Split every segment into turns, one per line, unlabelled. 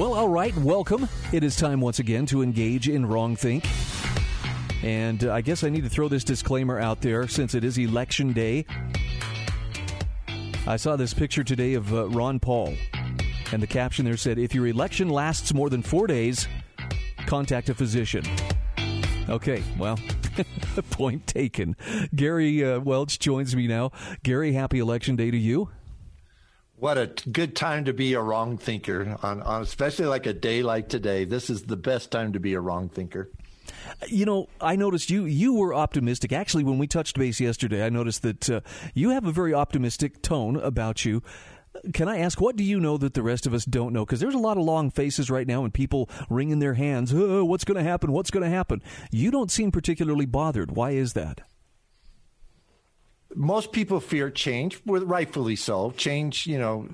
Well, all right, welcome. It is time once again to engage in wrong think. And uh, I guess I need to throw this disclaimer out there since it is election day. I saw this picture today of uh, Ron Paul and the caption there said, If your election lasts more than four days, contact a physician. Okay, well, point taken. Gary uh, Welch joins me now. Gary, happy election day to you.
What a good time to be a wrong thinker on, on especially like a day like today. This is the best time to be a wrong thinker.
You know, I noticed you you were optimistic. Actually, when we touched base yesterday, I noticed that uh, you have a very optimistic tone about you. Can I ask, what do you know that the rest of us don't know? Because there's a lot of long faces right now and people wringing their hands. Oh, what's going to happen? What's going to happen? You don't seem particularly bothered. Why is that?
Most people fear change, rightfully so. Change, you know,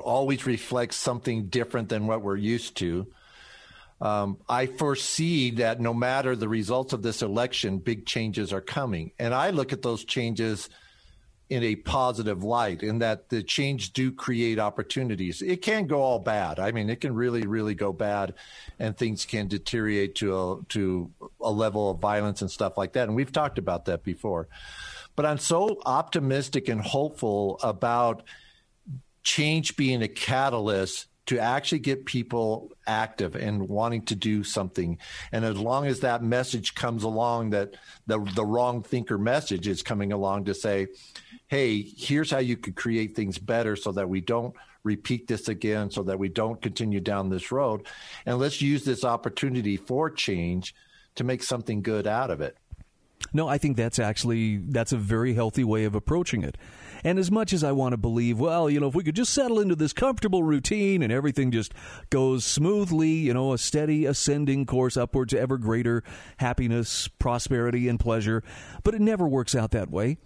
always reflects something different than what we're used to. Um, I foresee that no matter the results of this election, big changes are coming. And I look at those changes – in a positive light in that the change do create opportunities. It can go all bad. I mean, it can really, really go bad and things can deteriorate to a, to a level of violence and stuff like that. And we've talked about that before. But I'm so optimistic and hopeful about change being a catalyst to actually get people active and wanting to do something. And as long as that message comes along, that the the wrong thinker message is coming along to say, hey, here's how you could create things better so that we don't repeat this again, so that we don't continue down this road. And let's use this opportunity for change to make something good out of it.
No, I think that's actually that's a very healthy way of approaching it. And as much as I want to believe, well, you know, if we could just settle into this comfortable routine and everything just goes smoothly, you know, a steady ascending course upward to ever greater happiness, prosperity, and pleasure, but it never works out that way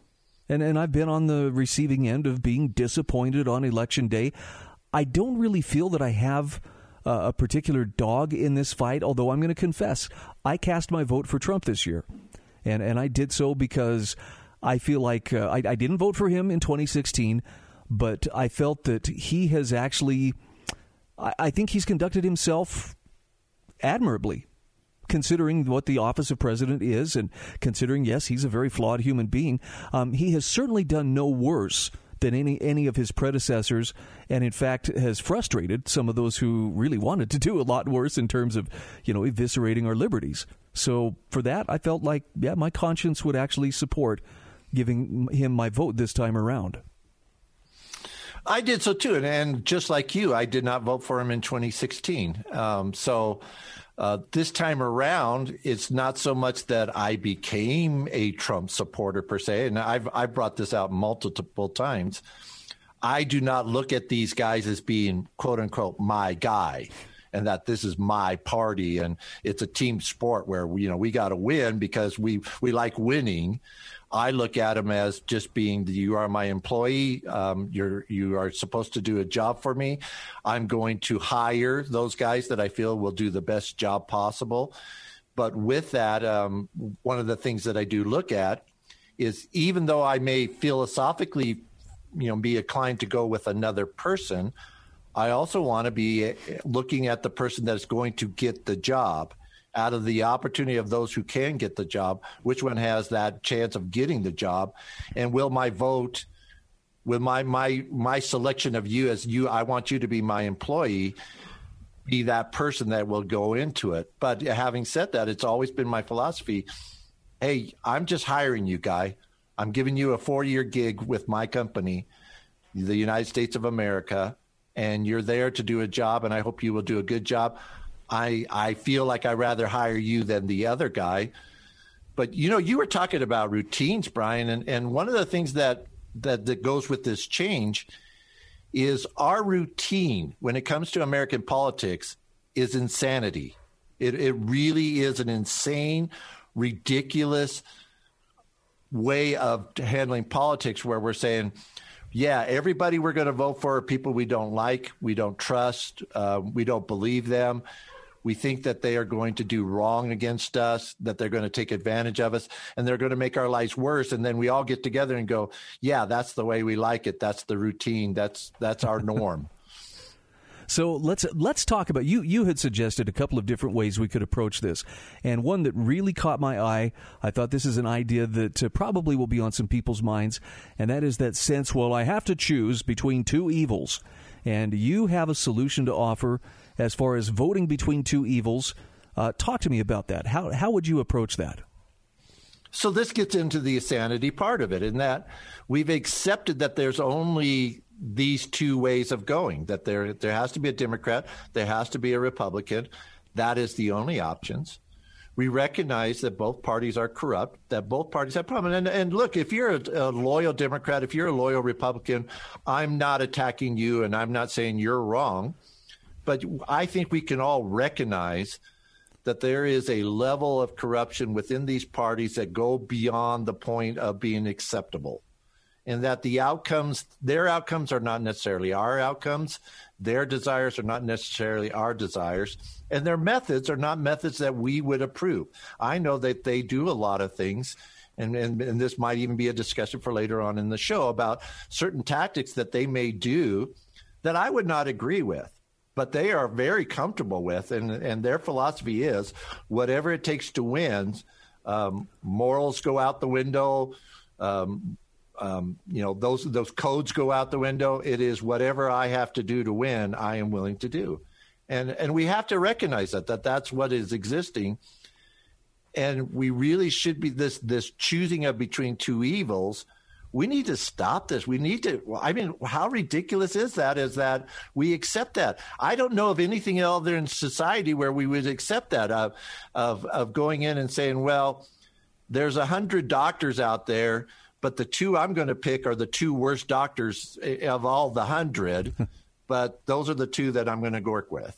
and, and I've been on the receiving end of being disappointed on election day. I don't really feel that I have uh, a particular dog in this fight, although I'm going to confess, I cast my vote for Trump this year. And, and I did so because I feel like uh, I, I didn't vote for him in 2016, but I felt that he has actually, I, I think he's conducted himself admirably considering what the office of president is, and considering, yes, he's a very flawed human being, um, he has certainly done no worse than any any of his predecessors, and in fact has frustrated some of those who really wanted to do a lot worse in terms of you know eviscerating our liberties. So for that, I felt like yeah, my conscience would actually support giving him my vote this time around.
I did so too, and, and just like you, I did not vote for him in 2016. Um, so uh, this time around, it's not so much that I became a Trump supporter per se, and I've I've brought this out multiple times. I do not look at these guys as being quote unquote my guy and that this is my party and it's a team sport where we, you know we got to win because we we like winning I look at them as just being the, you are my employee. Um, you're you are supposed to do a job for me. I'm going to hire those guys that I feel will do the best job possible. But with that, um, one of the things that I do look at is even though I may philosophically, you know, be inclined to go with another person, I also want to be eh, looking at the person that is going to get the job out of the opportunity of those who can get the job, which one has that chance of getting the job? And will my vote, will my my my selection of you as you, I want you to be my employee, be that person that will go into it. But having said that, it's always been my philosophy. Hey, I'm just hiring you, guy. I'm giving you a four year gig with my company, the United States of America, and you're there to do a job, and I hope you will do a good job. I I feel like I rather hire you than the other guy. But you know, you were talking about routines, Bryan, and, and one of the things that, that that goes with this change is our routine when it comes to American politics is insanity. It, it really is an insane, ridiculous way of handling politics where we're saying, yeah, everybody we're going to vote for are people we don't like, we don't trust, uh, we don't believe them. We think that they are going to do wrong against us, that they're going to take advantage of us, and they're going to make our lives worse. And then we all get together and go, "Yeah, that's the way we like it. That's the routine. That's that's our norm."
So let's let's talk about you. You had suggested a couple of different ways we could approach this, and one that really caught my eye. I thought this is an idea that uh, probably will be on some people's minds, and that is that sense. Well, I have to choose between two evils, and you have a solution to offer as far as voting between two evils. Uh, talk to me about that. How how would you approach that?
So this gets into the sanity part of it, in that we've accepted that there's only these two ways of going that there there has to be a democrat there has to be a republican. That is the only options. We recognize that both parties are corrupt that both parties have problems. And, and look if you're a, a loyal democrat if you're a loyal republican i'm not attacking you and i'm not saying you're wrong. But i think we can all recognize that there is a level of corruption within these parties that go beyond the point of being acceptable and that the outcomes, their outcomes are not necessarily our outcomes. Their desires are not necessarily our desires. And their methods are not methods that we would approve. I know that they do a lot of things. And, and, and this might even be a discussion for later on in the show about certain tactics that they may do that I would not agree with but they are very comfortable with, and and their philosophy is whatever it takes to win. Um, morals go out the window. Um, um, you know those those codes go out the window. It is whatever I have to do to win, I am willing to do, and and we have to recognize that that that's what is existing, and we really should be this this choosing of between two evils. We need to stop this. We need to. I mean, how ridiculous is that? Is that we accept that? I don't know of anything other in society where we would accept that of of of going in and saying, well, there's a hundred doctors out there but the two I'm going to pick are the two worst doctors eh, of all the hundred. but those are the two that I'm going to work with.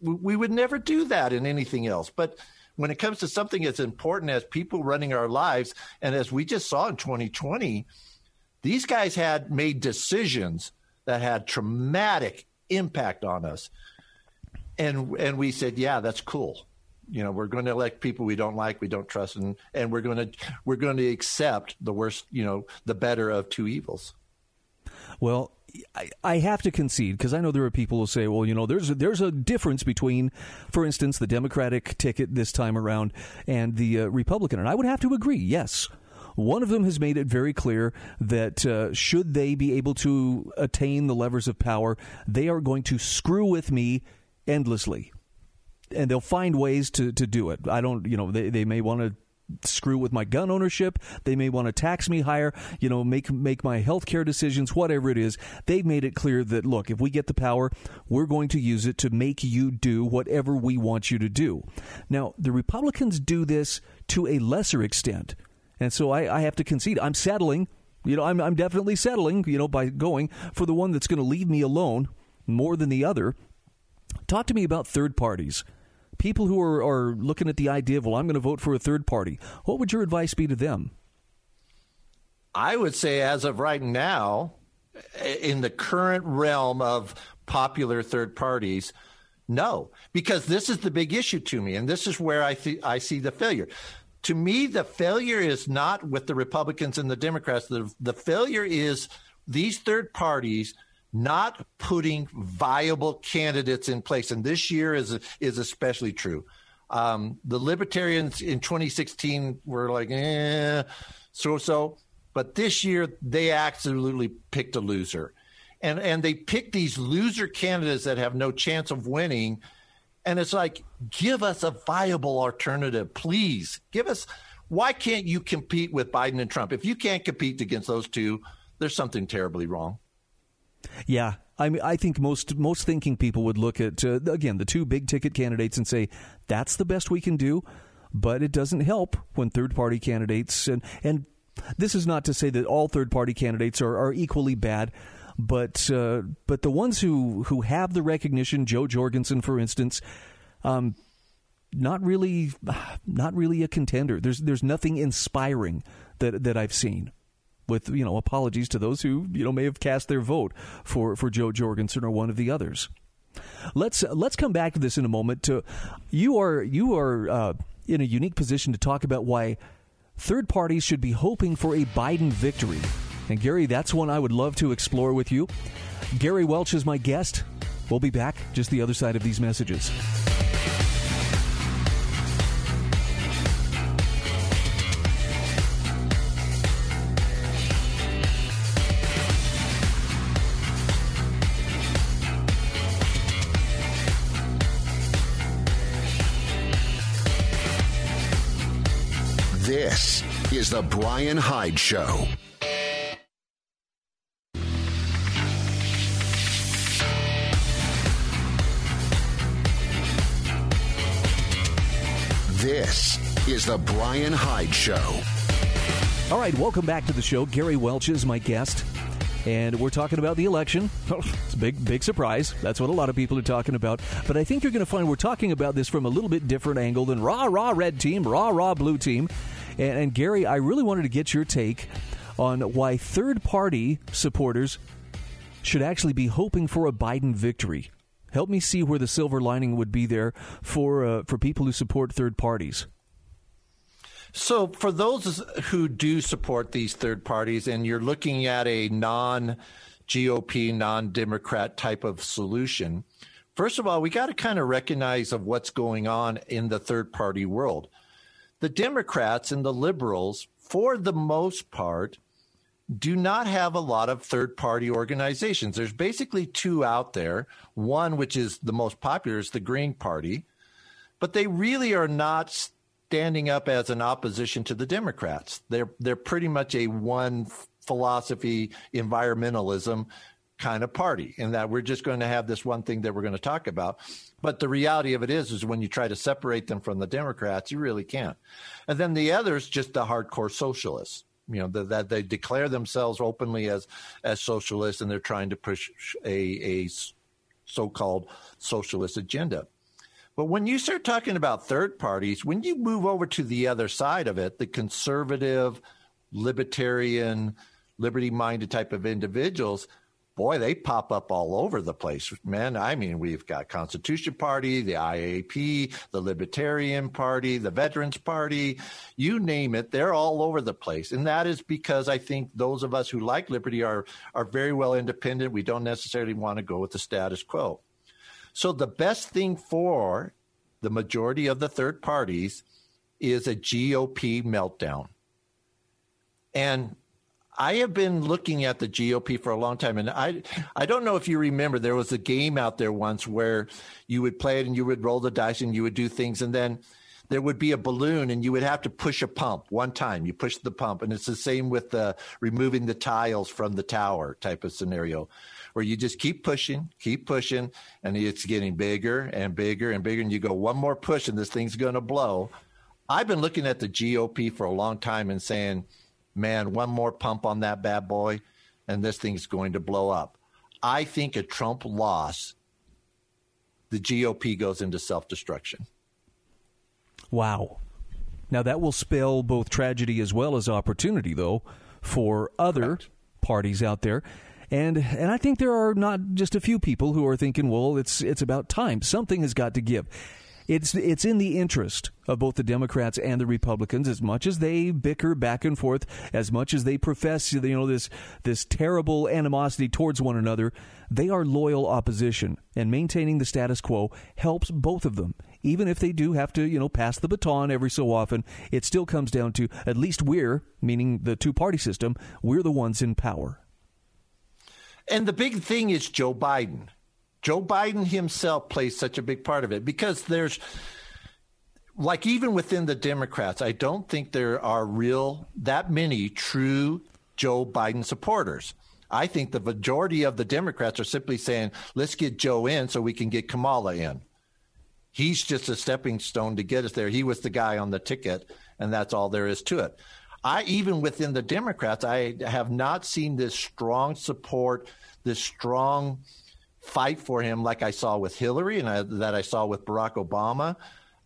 We would never do that in anything else. But when it comes to something as important as people running our lives, and as we just saw in 2020, these guys had made decisions that had traumatic impact on us. And and we said, yeah, that's cool you know we're going to elect people we don't like we don't trust and and we're going to we're going to accept the worst you know the better of two evils
well I, I have to concede because I know there are people who say, well, you know, there's a, there's a difference between, for instance, the Democratic ticket this time around and the uh, Republican, and I would have to agree. Yes, one of them has made it very clear that uh, should they be able to attain the levers of power, they are going to screw with me endlessly and they'll find ways to, to do it. I don't, you know, they, they may want to screw with my gun ownership. They may want to tax me higher, you know, make make my health care decisions, whatever it is. They've made it clear that look, if we get the power, we're going to use it to make you do whatever we want you to do. Now, the Republicans do this to a lesser extent. And so I, I have to concede I'm settling. You know, I'm I'm definitely settling, you know, by going for the one that's going to leave me alone more than the other. Talk to me about third parties people who are, are looking at the idea of, well, I'm going to vote for a third party, what would your advice be to them?
I would say, as of right now, in the current realm of popular third parties, no, because this is the big issue to me, and this is where I th- I see the failure. To me, the failure is not with the Republicans and the Democrats. The the failure is these third parties not putting viable candidates in place. And this year is, is especially true. Um, the libertarians in 2016 were like, eh, so so. But this year, they absolutely picked a loser. And, and they picked these loser candidates that have no chance of winning. And it's like, give us a viable alternative, please. Give us, why can't you compete with Biden and Trump? If you can't compete against those two, there's something terribly wrong.
Yeah, I mean, I think most most thinking people would look at uh, again the two big ticket candidates and say that's the best we can do. But it doesn't help when third party candidates and and this is not to say that all third party candidates are, are equally bad, but uh, but the ones who who have the recognition, Jo Jorgensen, for instance, um, not really, not really a contender. There's there's nothing inspiring that that I've seen. With you know, apologies to those who you know may have cast their vote for for Jo Jorgensen or one of the others. Let's let's come back to this in a moment. To you are you are uh, in a unique position to talk about why third parties should be hoping for a Biden victory. And Gary, that's one I would love to explore with you. Gary Welch is my guest. We'll be back just the other side of these messages.
Is The Bryan Hyde Show. This is The Bryan Hyde Show.
All right, welcome back to the show. Gary Welch is my guest. And we're talking about the election. it's a big, big surprise. That's what a lot of people are talking about. But I think you're going to find we're talking about this from a little bit different angle than rah, rah, red team, rah, rah, blue team. And, and Gary, I really wanted to get your take on why third party supporters should actually be hoping for a Biden victory. Help me see where the silver lining would be there for uh, for people who support third parties.
So, for those who do support these third parties, and you're looking at a non GOP, non Democrat type of solution, first of all, we got to kind of recognize of what's going on in the third party world the Democrats and the liberals, for the most part, do not have a lot of third party organizations. There's basically two out there. One, which is the most popular, is the Green Party, but they really are not standing up as an opposition to the Democrats. They're they're pretty much a one philosophy environmentalism kind of party in that we're just going to have this one thing that we're going to talk about. But the reality of it is, is when you try to separate them from the Democrats, you really can't. And then the others, just the hardcore socialists. You know that they declare themselves openly as as socialists, and they're trying to push a a so-called socialist agenda. But when you start talking about third parties, when you move over to the other side of it, the conservative, libertarian, liberty-minded type of individuals, boy, they pop up all over the place, man. I mean, we've got Constitution Party, the IAP, the Libertarian Party, the Veterans Party, you name it, they're all over the place. And that is because I think those of us who like liberty are are very well independent. We don't necessarily want to go with the status quo. So the best thing for the majority of the third parties is a GOP meltdown. And I have been looking at the GOP for a long time, and I I don't know if you remember there was a game out there once where you would play it and you would roll the dice and you would do things, and then there would be a balloon and you would have to push a pump one time. You push the pump, and it's the same with the removing the tiles from the tower type of scenario, where you just keep pushing, keep pushing, and it's getting bigger and bigger and bigger, and you go one more push and this thing's going to blow. I've been looking at the GOP for a long time and saying man, one more pump on that bad boy, and this thing's going to blow up. I think a Trump loss, the GOP goes into self destruction.
Wow. Now, that will spell both tragedy as well as opportunity, though, for other Correct. parties out there. And and I think there are not just a few people who are thinking, well, it's it's about time. Something has got to give. It's it's in the interest of both the Democrats and the Republicans, as much as they bicker back and forth, as much as they profess you know this this terrible animosity towards one another. They are loyal opposition, and maintaining the status quo helps both of them. Even if they do have to, you know, pass the baton every so often, it still comes down to at least we're, meaning the two party system, we're the ones in power.
And the big thing is Joe Biden. Joe Biden himself plays such a big part of it because there's like even within the Democrats, I don't think there are real that many true Joe Biden supporters. I think the majority of the Democrats are simply saying, let's get Joe in so we can get Kamala in. He's just a stepping stone to get us there. He was the guy on the ticket, and that's all there is to it. I even within the Democrats, I have not seen this strong support, this strong fight for him like I saw with Hillary and I, that I saw with Barack Obama.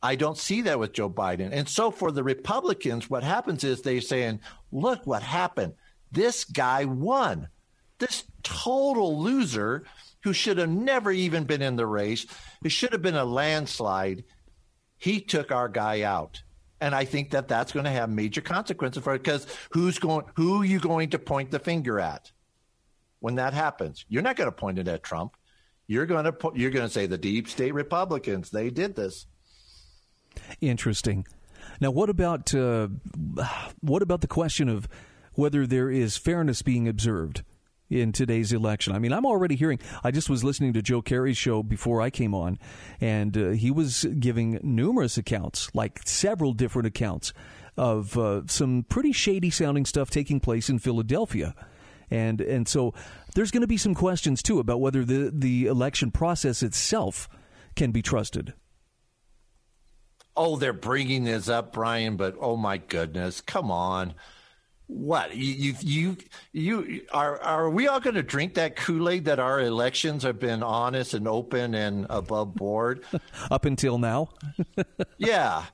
I don't see that with Joe Biden. And so for the Republicans, what happens is they're saying, look what happened. This guy won. This total loser who should have never even been in the race, it should have been a landslide. He took our guy out. And I think that that's going to have major consequences for it because who's going, who are you going to point the finger at when that happens? You're not going to point it at Trump. You're going to you're going to say the deep state Republicans they did this.
Interesting. Now, what about uh, what about the question of whether there is fairness being observed in today's election? I mean, I'm already hearing. I just was listening to Joe Kerry's show before I came on, and uh, he was giving numerous accounts, like several different accounts of uh, some pretty shady sounding stuff taking place in Philadelphia and and so there's going to be some questions too about whether the the election process itself can be trusted.
Oh, they're bringing this up, Bryan, but oh my goodness, come on. What you you you, are are we all going to drink that Kool Aid that our elections have been honest and open and above board
up until now?
yeah,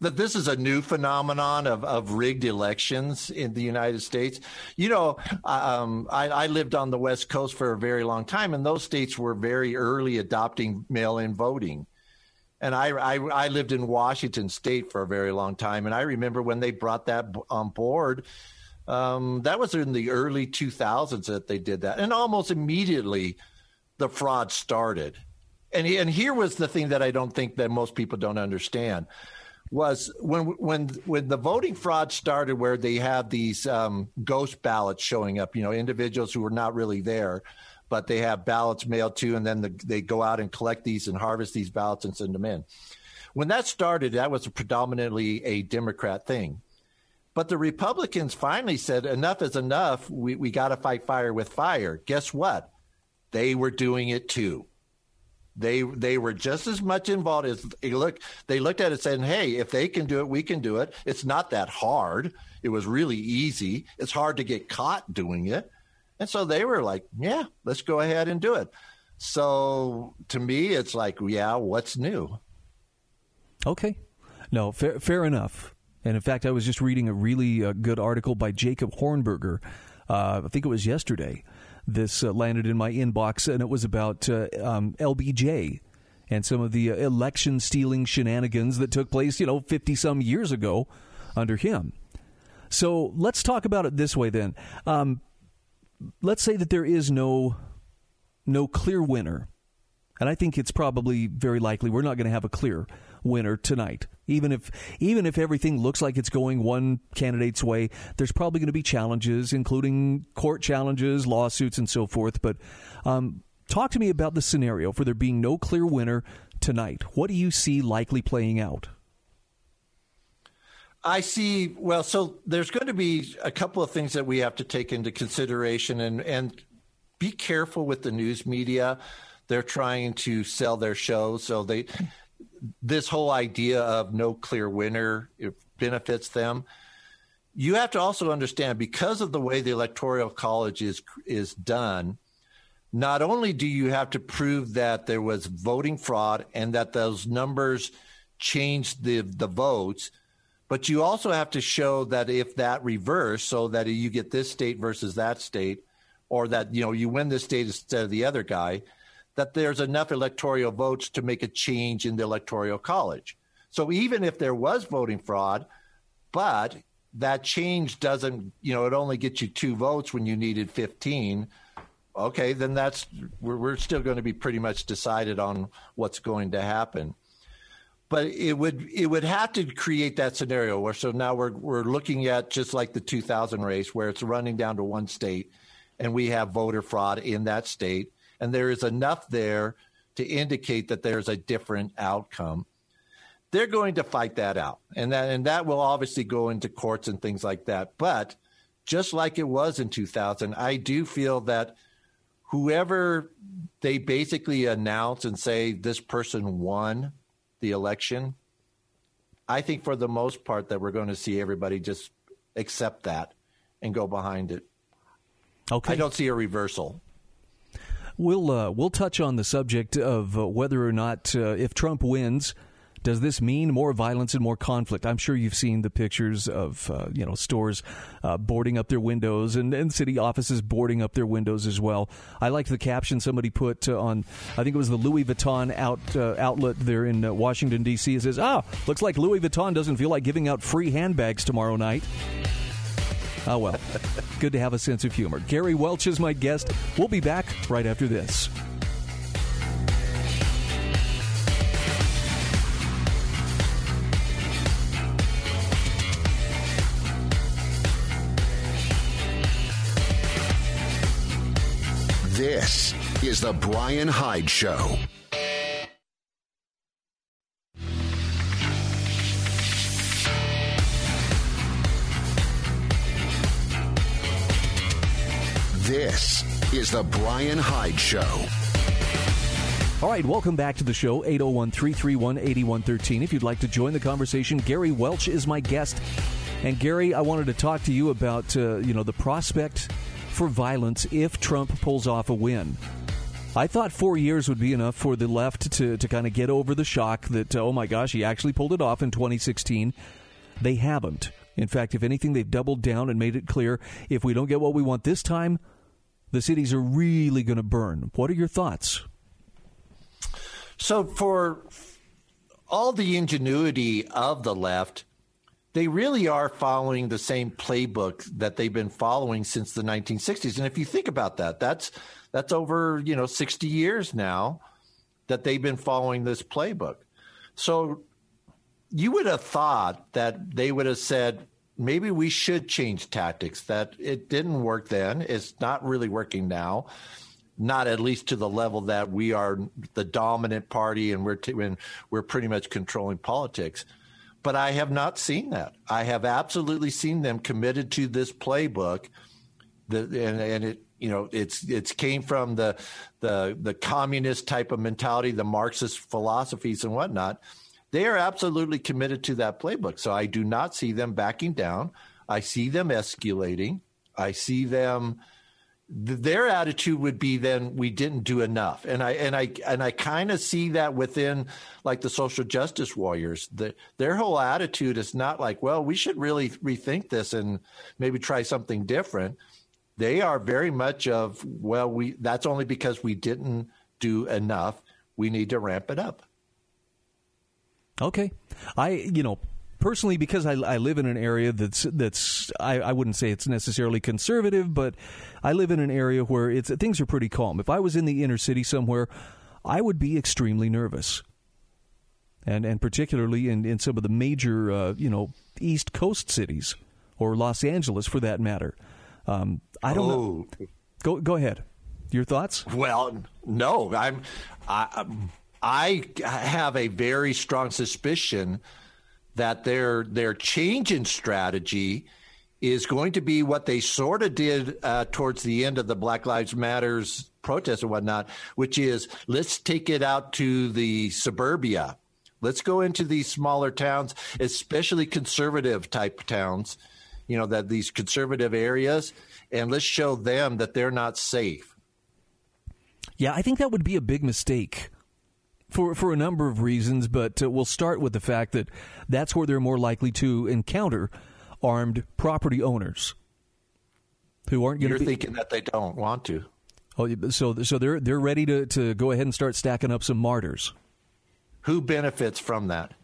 that this is a new phenomenon of, of rigged elections in the United States. You know, um, I, I, lived on the West Coast for a very long time, and those states were very early adopting mail in voting. And I, I, I, lived in Washington State for a very long time, and I remember when they brought that on board. Um, that was in the early 2000s that they did that, and almost immediately the fraud started. And and here was the thing that I don't think that most people don't understand was when when when the voting fraud started, where they have these um, ghost ballots showing up. You know, individuals who were not really there, but they have ballots mailed to, and then the, they go out and collect these and harvest these ballots and send them in. When that started, that was predominantly a Democrat thing. But the Republicans finally said, enough is enough. We, we got to fight fire with fire. Guess what? They were doing it too. They they were just as much involved as look. They looked at it saying, "Hey, if they can do it, we can do it. It's not that hard. It was really easy. It's hard to get caught doing it." And so they were like, "Yeah, let's go ahead and do it." So to me, it's like, "Yeah, what's new?"
Okay, no, fair, fair enough. And in fact, I was just reading a really uh, good article by Jacob Hornberger. Uh, I think it was yesterday this uh, landed in my inbox, and it was about uh, um, LBJ and some of the uh, election stealing shenanigans that took place, you know, 50 some years ago under him. So let's talk about it this way then. Um, let's say that there is no no clear winner. And I think it's probably very likely we're not going to have a clear winner tonight. Even if even if everything looks like it's going one candidate's way, there's probably going to be challenges, including court challenges, lawsuits, and so forth. But um, talk to me about the scenario for there being no clear winner tonight. What do you see likely playing out?
I see. Well, so there's going to be a couple of things that we have to take into consideration, and and be careful with the news media. They're trying to sell their show, so they this whole idea of no clear winner benefits them. You have to also understand because of the way the electoral college is is done. Not only do you have to prove that there was voting fraud and that those numbers changed the the votes, but you also have to show that if that reversed, so that you get this state versus that state, or that you know you win this state instead of the other guy, that there's enough electoral votes to make a change in the electoral college. So even if there was voting fraud, but that change doesn't, you know, it only gets you two votes when you needed 15. Okay, then that's we're, we're still going to be pretty much decided on what's going to happen. But it would it would have to create that scenario where so now we're we're looking at just like the 2000 race where it's running down to one state, and we have voter fraud in that state and there is enough there to indicate that there's a different outcome they're going to fight that out and that and that will obviously go into courts and things like that but just like it was in 2000 i do feel that whoever they basically announce and say this person won the election i think for the most part that we're going to see everybody just accept that and go behind it.
Okay.
I don't see a reversal.
We'll uh, we'll touch on the subject of uh, whether or not uh, if Trump wins, does this mean more violence and more conflict? I'm sure you've seen the pictures of uh, you know stores uh, boarding up their windows and, and city offices boarding up their windows as well. I liked the caption somebody put uh, on. I think it was the Louis Vuitton out uh, outlet there in uh, Washington D.C. It says, "Ah, looks like Louis Vuitton doesn't feel like giving out free handbags tomorrow night." Oh well, good to have a sense of humor. Gary Welch is my guest. We'll be back right after this.
This is The Bryan Hyde Show. This is The Bryan Hyde Show.
All right, welcome back to the show, 801 331 8113. If you'd like to join the conversation, Gary Welch is my guest. And Gary, I wanted to talk to you about uh, you know the prospect for violence if Trump pulls off a win. I thought four years would be enough for the left to, to kind of get over the shock that, oh my gosh, he actually pulled it off in 2016. They haven't. In fact, if anything, they've doubled down and made it clear if we don't get what we want this time, the cities are really going to burn. What are your thoughts?
So, for all the ingenuity of the left, they really are following the same playbook that they've been following since the 1960s. And if you think about that, that's that's over you know 60 years now that they've been following this playbook. So you would have thought that they would have said maybe we should change tactics. That it didn't work then. It's not really working now. Not at least to the level that we are the dominant party and we're t- and we're pretty much controlling politics but I have not seen that. I have absolutely seen them committed to this playbook, and, and it you know it's it's came from the the the communist type of mentality, the Marxist philosophies and whatnot. They are absolutely committed to that playbook. So I do not see them backing down. I see them escalating. I see them their attitude would be then we didn't do enough and i and i and i kind of see that within like the social justice warriors the, their whole attitude is not like well we should really rethink this and maybe try something different they are very much of well we that's only because we didn't do enough we need to ramp it up
okay i you know personally, because I, I, live in an area that's that's I, I, wouldn't say it's necessarily conservative, but I live in an area where it's things are pretty calm. If I was in the inner city somewhere, I would be extremely nervous, and and particularly in, in some of the major uh, you know East Coast cities or Los Angeles for that matter. Um, I don't oh. know. Go go ahead. Your thoughts?
Well, no, I'm I, I have a very strong suspicion that their their change in strategy is going to be what they sort of did uh, towards the end of the Black Lives Matters protests and whatnot, which is let's take it out to the suburbia. Let's go into these smaller towns, especially conservative type towns, you know, that these conservative areas, and let's show them that they're not safe.
Yeah, I think that would be a big mistake for for a number of reasons, but uh, we'll start with the fact that that's where they're more likely to encounter armed property owners who aren't going
to
be
thinking that they don't want to.
Oh, so so they're they're ready to to go ahead and start stacking up some martyrs.
Who benefits from that?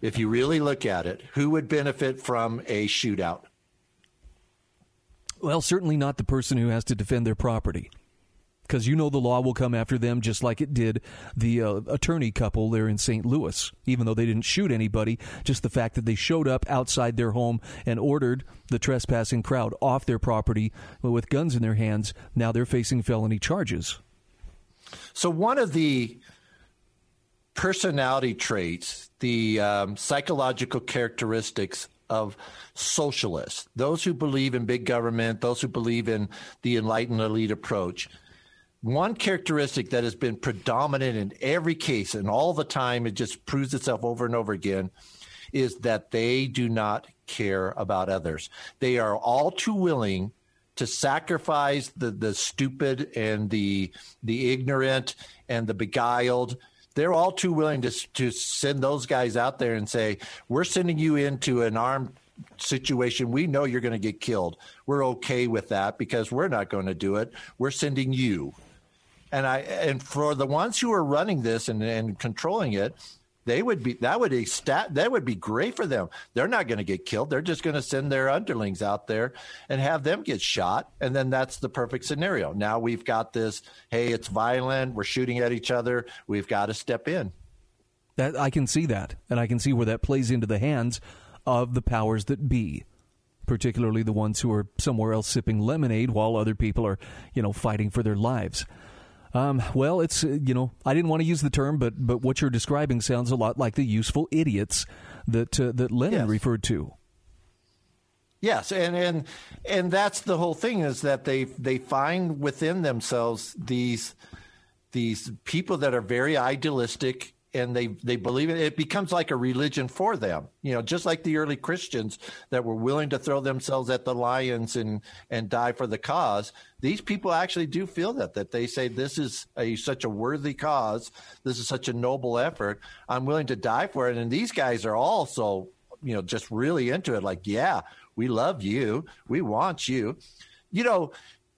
If you really look at it, who would benefit from a shootout?
Well, certainly not the person who has to defend their property because you know the law will come after them just like it did the uh, attorney couple there in St. Louis. Even though they didn't shoot anybody, just the fact that they showed up outside their home and ordered the trespassing crowd off their property with guns in their hands, now they're facing felony charges.
So, one of the personality traits, the um, psychological characteristics of socialists, those who believe in big government, those who believe in the enlightened elite approach, one characteristic that has been predominant in every case and all the time, it just proves itself over and over again, is that they do not care about others. They are all too willing to sacrifice the, the stupid and the the ignorant and the beguiled. They're all too willing to to send those guys out there and say, "We're sending you into an armed situation. We know you're going to get killed. We're okay with that because we're not going to do it. We're sending you." And I and for the ones who are running this and, and controlling it, they would be that would be stat that would be great for them. They're not going to get killed. They're just going to send their underlings out there and have them get shot, and then that's the perfect scenario. Now we've got this. Hey, it's violent. We're shooting at each other. We've got to step in.
That I can see that, and I can see where that plays into the hands of the powers that be, particularly the ones who are somewhere else sipping lemonade while other people are, you know, fighting for their lives. Um, well, it's uh, you know I didn't want to use the term, but but what you're describing sounds a lot like the useful idiots that uh, that Lenin yes. referred to.
Yes, and and and that's the whole thing is that they they find within themselves these these people that are very idealistic and they they believe it. It becomes like a religion for them. You know, just like the early Christians that were willing to throw themselves at the lions and and die for the cause. These people actually do feel that that they say this is a such a worthy cause. This is such a noble effort. I'm willing to die for it. And these guys are also you know just really into it. Like, yeah, we love you. We want you. You know,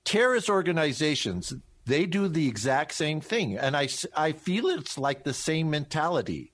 terrorist organizations they do the exact same thing. And I, I feel it's like the same mentality.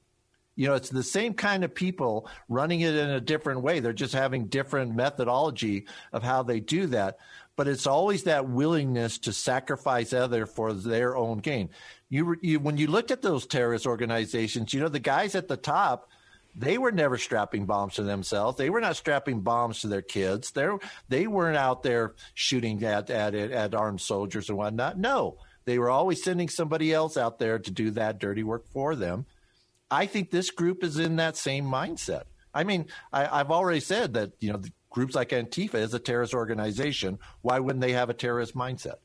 You know, it's the same kind of people running it in a different way. They're just having different methodology of how they do that. But it's always that willingness to sacrifice other for their own gain. You, you when you looked at those terrorist organizations, you know, the guys at the top – they were never strapping bombs to themselves. They were not strapping bombs to their kids. They they weren't out there shooting at at at armed soldiers and whatnot. No, they were always sending somebody else out there to do that dirty work for them. I think this group is in that same mindset. I mean, I, have already said that you know groups like Antifa is a terrorist organization. Why wouldn't they have a terrorist mindset?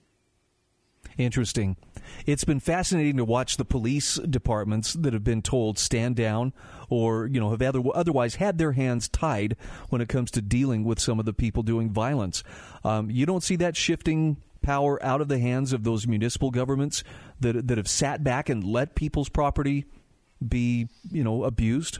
Interesting. It's been fascinating to watch the police departments that have been told stand down or, you know, have other, otherwise had their hands tied when it comes to dealing with some of the people doing violence. Um, you don't see that shifting power out of the hands of those municipal governments that, that have sat back and let people's property be, you know, abused?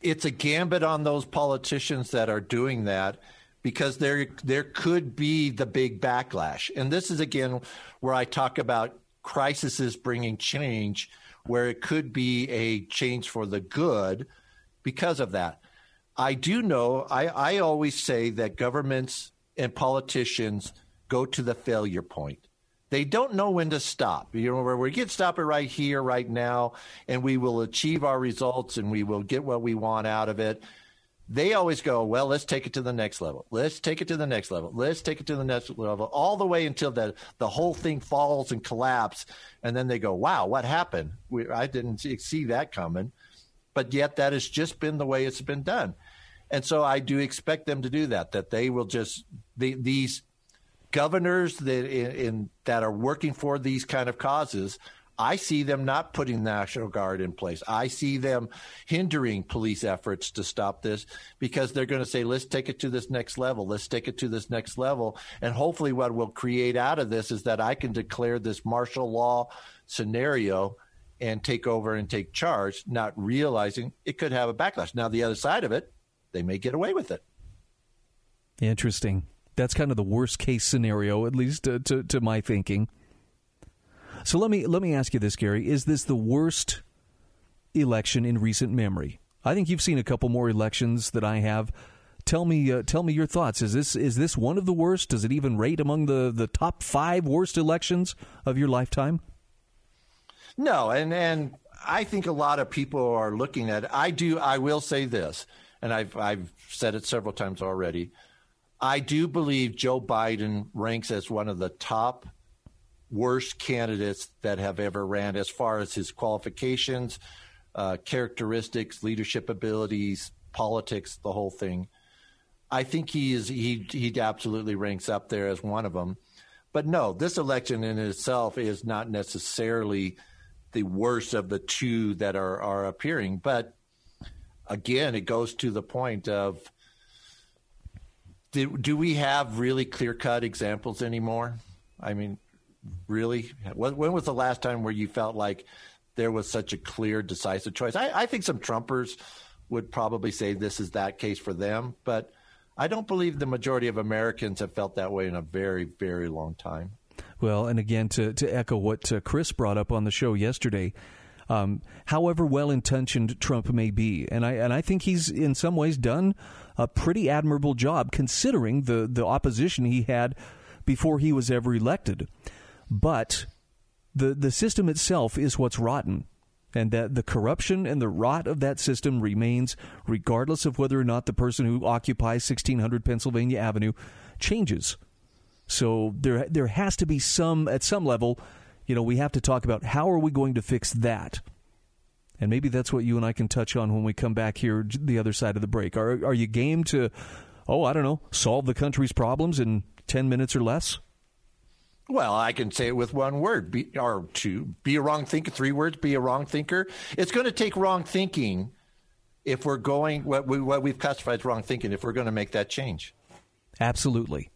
It's a gambit on those politicians that are doing that because there there could be the big backlash. And this is again where I talk about crises bringing change, where it could be a change for the good because of that. I do know I, I always say that governments and politicians go to the failure point. They don't know when to stop. You know, where we get stop it right here, right now, and we will achieve our results and we will get what we want out of it they always go, well, let's take it to the next level. Let's take it to the next level. Let's take it to the next level, all the way until the the whole thing falls and collapses, and then they go, wow, what happened? We, I didn't see that coming, but yet that has just been the way it's been done, and so I do expect them to do that. That they will just the, these governors that in, in that are working for these kind of causes I see them not putting National Guard in place. I see them hindering police efforts to stop this because they're going to say, let's take it to this next level. Let's take it to this next level. And hopefully, what we'll create out of this is that I can declare this martial law scenario and take over and take charge, not realizing it could have a backlash. Now, the other side of it, they may get away with it.
Interesting. That's kind of the worst case scenario, at least to, to, to my thinking. So let me let me ask you this, Gary: Is this the worst election in recent memory? I think you've seen a couple more elections that I have. Tell me, uh, tell me your thoughts. Is this is this one of the worst? Does it even rate among the the top five worst elections of your lifetime?
No, and and I think a lot of people are looking at. It. I do. I will say this, and I've I've said it several times already. I do believe Joe Biden ranks as one of the top worst candidates that have ever ran as far as his qualifications, uh, characteristics, leadership abilities, politics, the whole thing. I think he is he he absolutely ranks up there as one of them. But no, this election in itself is not necessarily the worst of the two that are are appearing. But again, it goes to the point of do, do we have really clear cut examples anymore? I mean, really? When, when was the last time where you felt like there was such a clear, decisive choice? I, I think some Trumpers would probably say this is that case for them, but I don't believe the majority of Americans have felt that way in a very, very long time.
Well, and again, to, to echo what uh, Chris brought up on the show yesterday, um, however well intentioned Trump may be, and I and I think he's in some ways done a pretty admirable job considering the the opposition he had before he was ever elected. But the the system itself is what's rotten and that the corruption and the rot of that system remains regardless of whether or not the person who occupies 1600 Pennsylvania Avenue changes. So there there has to be some at some level, you know, we have to talk about how are we going to fix that. And maybe that's what you and I can touch on when we come back here the other side of the break. Are are you game to oh, I don't know, solve the country's problems in 10 minutes or less?
Well, I can say it with one word, be, or two. Be a wrong thinker. Three words. Be a wrong thinker. It's going to take wrong thinking if we're going what we what we've classified as wrong thinking. If we're going to make that change.
Absolutely,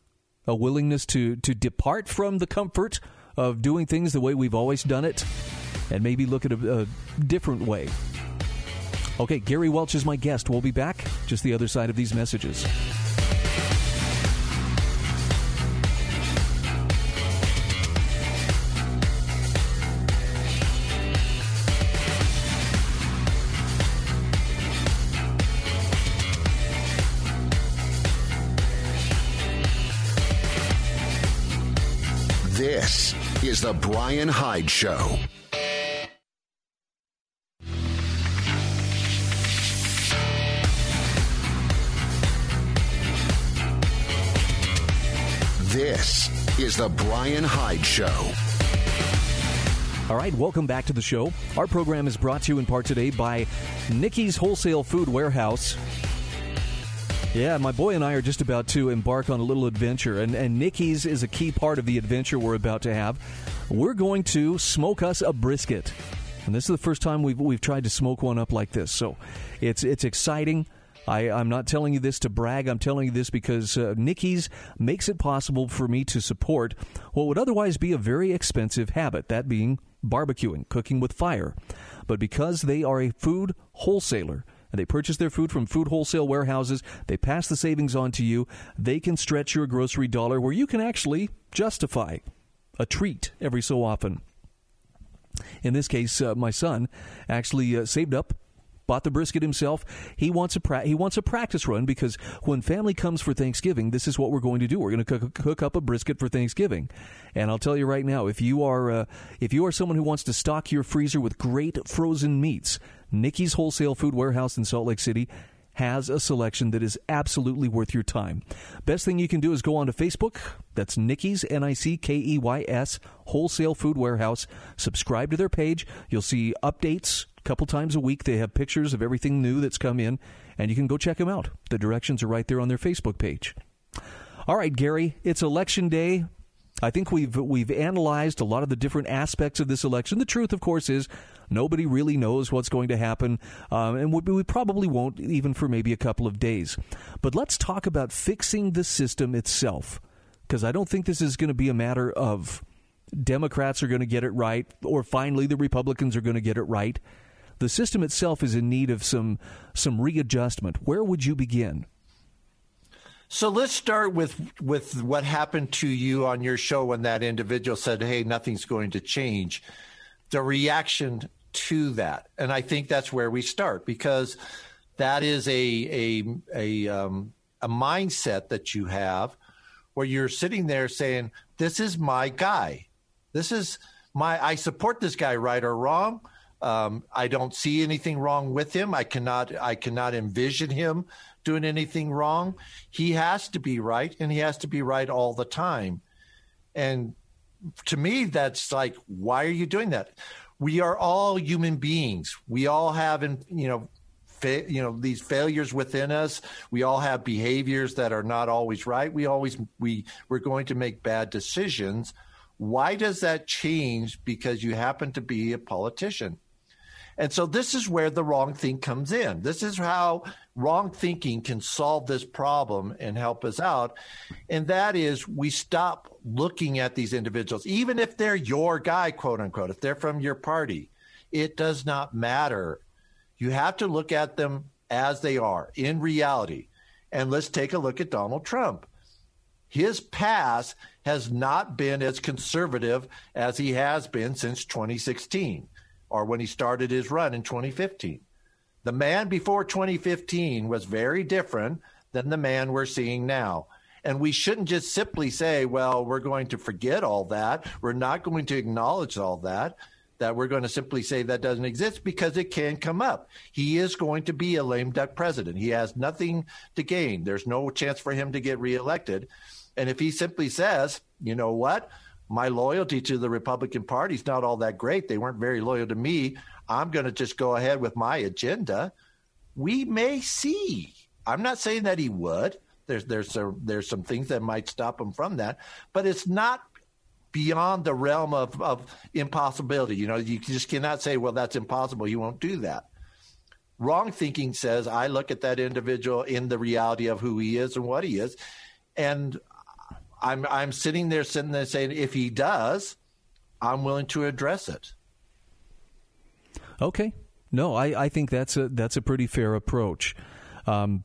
a willingness to to depart from the comfort of doing things the way we've always done it, and maybe look at a, a different way. Okay, Gary Welch is my guest. We'll be back just the other side of these messages.
This is The Bryan Hyde Show. This is The Bryan Hyde Show.
All right, welcome back to the show. Our program is brought to you in part today by Nickey's Wholesale Food Warehouse. Yeah, my boy and I are just about to embark on a little adventure, and, and Nickey's is a key part of the adventure we're about to have. We're going to smoke us a brisket. And this is the first time we've, we've tried to smoke one up like this. So it's, it's exciting. I, am not telling you this to brag. I'm telling you this because uh, Nickey's makes it possible for me to support what would otherwise be a very expensive habit, that being barbecuing, cooking with fire. But because they are a food wholesaler, they purchase their food from food wholesale warehouses. They pass the savings on to you. They can stretch your grocery dollar where you can actually justify a treat every so often. In this case, uh, my son actually uh, saved up bought the brisket himself. He wants a pra- he wants a practice run because when family comes for Thanksgiving, this is what we're going to do. We're going to cook, cook up a brisket for Thanksgiving. And I'll tell you right now, if you are uh, if you are someone who wants to stock your freezer with great frozen meats, Nickey's Wholesale Food Warehouse in Salt Lake City has a selection that is absolutely worth your time. Best thing you can do is go onto Facebook. That's Nickey's N I C K E Y S Wholesale Food Warehouse. Subscribe to their page. You'll see updates a couple times a week. They have pictures of everything new that's come in, and you can go check them out. The directions are right there on their Facebook page. All right, Gary, it's election day. I think we've we've analyzed a lot of the different aspects of this election. The truth, of course, is nobody really knows what's going to happen, um, and we, we probably won't even for maybe a couple of days. But let's talk about fixing the system itself, because I don't think this is going to be a matter of Democrats are going to get it right, or finally the Republicans are going to get it right. The system itself is in need of some some readjustment. Where would you begin?
So let's start with with what happened to you on your show when that individual said, "Hey, nothing's going to change." The reaction to that, and I think that's where we start because that is a a a um, a mindset that you have where you're sitting there saying, "This is my guy. This is my. I support this guy, right or wrong." Um, I don't see anything wrong with him. I cannot I cannot envision him doing anything wrong. He has to be right, and he has to be right all the time. And to me, that's like, why are you doing that? We are all human beings. We all have, you know, fa- you know these failures within us. We all have behaviors that are not always right. We always we we're going to make bad decisions. Why does that change because you happen to be a politician? And so this is where the wrong thing comes in. This is how wrong thinking can solve this problem and help us out. And that is we stop looking at these individuals, even if they're your guy, quote unquote, if they're from your party, it does not matter. You have to look at them as they are in reality. And let's take a look at Donald Trump. His past has not been as conservative as he has been since 2016 or when he started his run in 2015. The man before 2015 was very different than the man we're seeing now. And we shouldn't just simply say, well, we're going to forget all that. We're not going to acknowledge all that, that we're going to simply say that doesn't exist because it can come up. He is going to be a lame duck president. He has nothing to gain. There's no chance for him to get reelected. And if he simply says, you know what? My loyalty to the Republican Party is not all that great. They weren't very loyal to me. I'm going to just go ahead with my agenda. We may see. I'm not saying that he would. There's there's some, there's some things that might stop him from that, but it's not beyond the realm of, of impossibility. You know, you just cannot say, well, that's impossible. You won't do that. Wrong thinking says, I look at that individual in the reality of who he is and what he is. And I'm, I'm sitting there, sitting there saying, if he does, I'm willing to address it.
Okay. No, I, I think that's a that's a pretty fair approach. Um,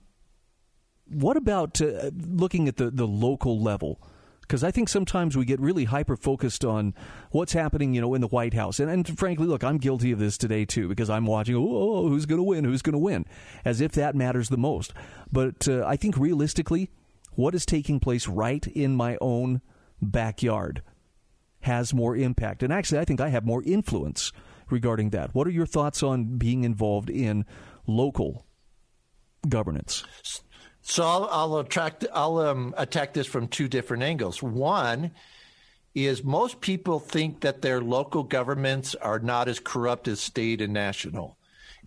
what about uh, looking at the, the local level? Because I think sometimes we get really hyper focused on what's happening, you know, in the White House. And, and frankly, look, I'm guilty of this today too, because I'm watching, oh, oh who's going to win? Who's going to win? As if that matters the most. But uh, I think realistically, what is taking place right in my own backyard has more impact. And actually, I think I have more influence regarding that. What are your thoughts on being involved in local governance?
So I'll, I'll attract I'll um, attack this from two different angles. One is most people think that their local governments are not as corrupt as state and national.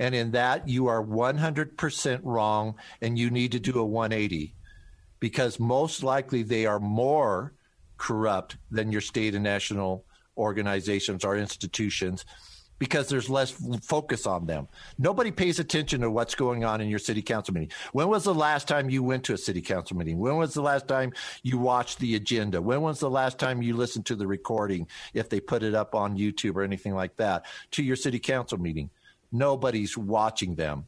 And in that, you are 100% wrong, and you need to do a 180 because most likely they are more corrupt than your state and national organizations or institutions because there's less focus on them. Nobody pays attention to what's going on in your city council meeting. When was the last time you went to a city council meeting? When was the last time you watched the agenda? When was the last time you listened to the recording if they put it up on YouTube or anything like that to your city council meeting? Nobody's watching them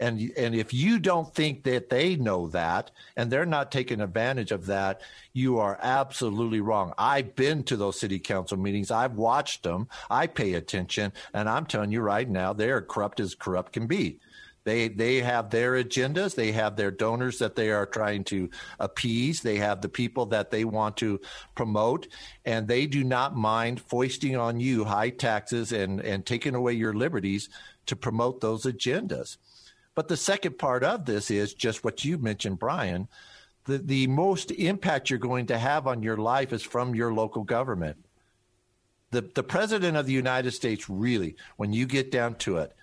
and and if you don't think that they know that and they're not taking advantage of that you are absolutely wrong. I've been to those city council meetings. I've watched them. I pay attention. And i'm telling you right now they're corrupt as corrupt can be. They they have their agendas. They have their donors that they are trying to appease. They have the people that they want to promote. And they do not mind foisting on you high taxes and and taking away your liberties to promote those agendas but the second part of this is just what you mentioned, Bryan. The, the most impact you're going to have on your life is from your local government. The, the president of the United States, really, when you get down to it,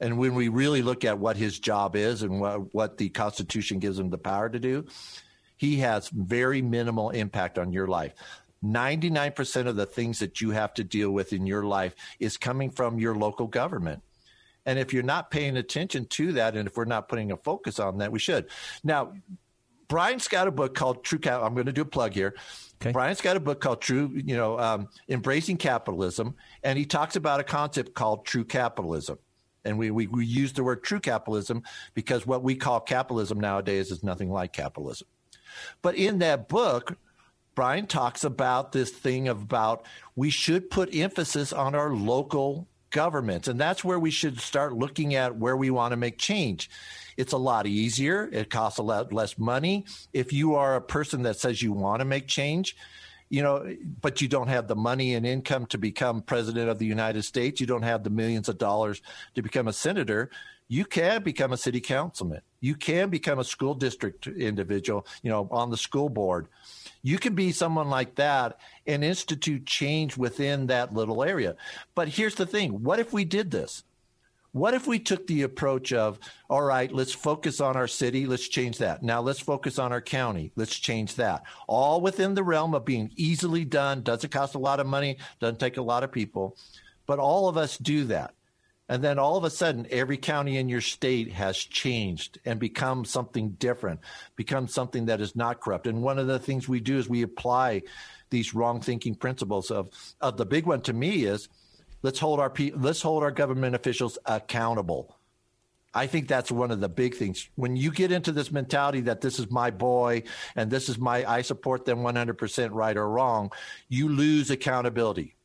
and when we really look at what his job is and what, what the Constitution gives him the power to do, he has very minimal impact on your life. 99% of the things that you have to deal with in your life is coming from your local government. And if you're not paying attention to that, and if we're not putting a focus on that, we should. Now, Bryan's got a book called True Cap. I'm going to do a plug here. Okay. Bryan's got a book called True, you know, um, Embracing Capitalism, and he talks about a concept called True Capitalism. And we, we, we use the word true capitalism because what we call capitalism nowadays is nothing like capitalism. But in that book, Bryan talks about this thing about we should put emphasis on our local governments. And that's where we should start looking at where we want to make change. It's a lot easier. It costs a lot less money. If you are a person that says you want to make change, you know, but you don't have the money and income to become president of the United States, you don't have the millions of dollars to become a senator, you can become a city councilman. You can become a school district individual, you know, on the school board. You can be someone like that and institute change within that little area. But here's the thing what if we did this? What if we took the approach of, all right, let's focus on our city, let's change that. Now let's focus on our county, let's change that. All within the realm of being easily done, doesn't cost a lot of money, doesn't take a lot of people, but all of us do that. And then all of a sudden, every county in your state has changed and become something different, become something that is not corrupt. And one of the things we do is we apply these wrong thinking principles of, of the big one to me is let's hold our let's hold our government officials accountable. I think that's one of the big things. When you get into this mentality that this is my boy and this is my I support them 100% right or wrong, you lose accountability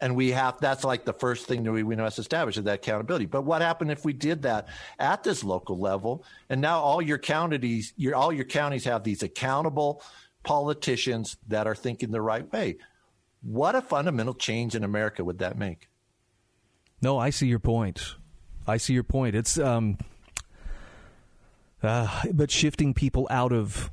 and we have that's like the first thing that we, we must establish is that accountability. But what happened if we did that at this local level? And now all your counties your all your counties have these accountable politicians that are thinking the right way. What a fundamental change in america would that make?
No i see your point i see your point. It's um uh, but shifting people out of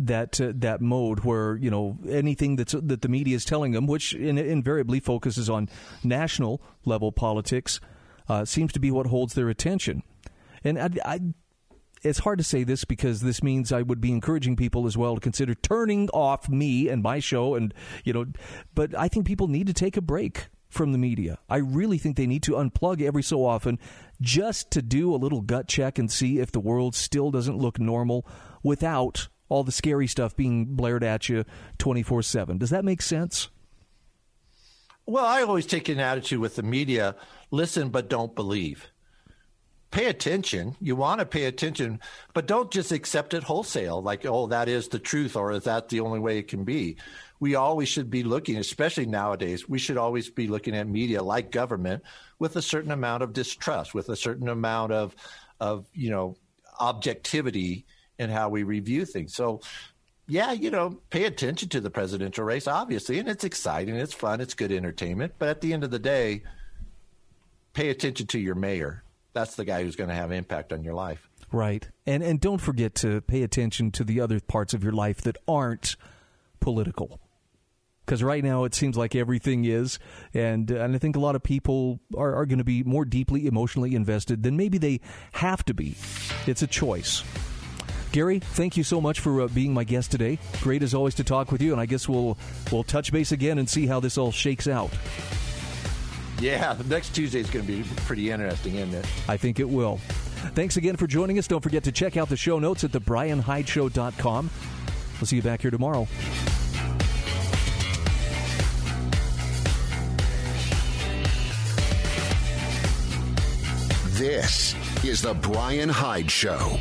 that uh, that mode where you know anything that's that the media is telling them, which in, invariably focuses on national level politics, uh, seems to be what holds their attention. And I, I, it's hard to say this because this means I would be encouraging people as well to consider turning off me and my show, and you know, but I think people need to take a break from the media. I really think they need to unplug every so often just to do a little gut check and see if the world still doesn't look normal without all the scary stuff being blared at you 24 7. Does that make sense?
Well, I always take an attitude with the media listen, but don't believe. Pay attention. You want to pay attention, but don't just accept it wholesale, like, oh, that is the truth, or is that the only way it can be? We always should be looking, especially nowadays, we should always be looking at media like government with a certain amount of distrust, with a certain amount of, of you know, objectivity and how we review things. So, yeah, you know, pay attention to the presidential race, obviously, and it's exciting, it's fun, it's good entertainment. But at the end of the day, pay attention to your mayor. That's the guy who's going to have impact on your life.
Right, and and don't forget to pay attention to the other parts of your life that aren't political because right now it seems like everything is, and and I think a lot of people are, are going to be more deeply emotionally invested than maybe they have to be. It's a choice. Gary, thank you so much for uh, being my guest today. Great as always to talk with you, and I guess we'll we'll touch base again and see how this all shakes out.
Yeah, the next Tuesday is going to be pretty interesting, isn't it?
I think it will. Thanks again for joining us. Don't forget to check out the show notes at thebryanhydeshow.com. We'll see you back here tomorrow.
This is the Bryan Hyde Show.